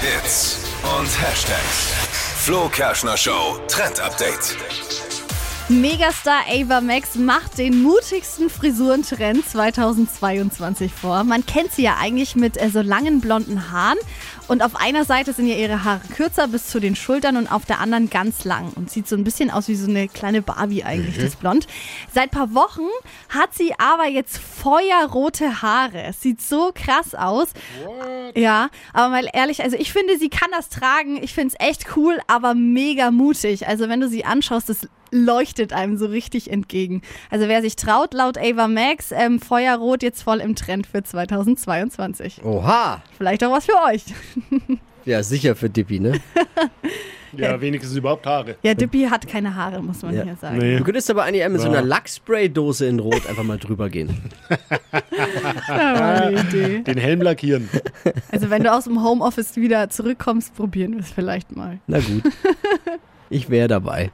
Hits und Hashtags. Flo Kerschner Show Trend Update. Megastar Ava Max macht den mutigsten Frisurentrend 2022 vor. Man kennt sie ja eigentlich mit äh, so langen blonden Haaren und auf einer Seite sind ja ihre Haare kürzer bis zu den Schultern und auf der anderen ganz lang und sieht so ein bisschen aus wie so eine kleine Barbie eigentlich, das Blond. Seit paar Wochen hat sie aber jetzt feuerrote Haare. Es sieht so krass aus. Ja, aber mal ehrlich, also ich finde, sie kann das tragen. Ich finde es echt cool, aber mega mutig. Also wenn du sie anschaust, das leuchtet einem so richtig entgegen. Also wer sich traut, laut Ava Max, ähm, Feuerrot jetzt voll im Trend für 2022. Oha. Vielleicht auch was für euch. Ja, sicher für Dippy, ne? Ja, wenigstens überhaupt Haare. Ja, Dippy hat keine Haare, muss man Ja. hier sagen. Nee. Du könntest aber eigentlich mit so einer Lackspray-Dose in Rot einfach mal drüber gehen. Ja, die Idee. Den Helm lackieren. Also wenn du aus dem Homeoffice wieder zurückkommst, probieren wir es vielleicht mal. Na gut. Ich wäre dabei.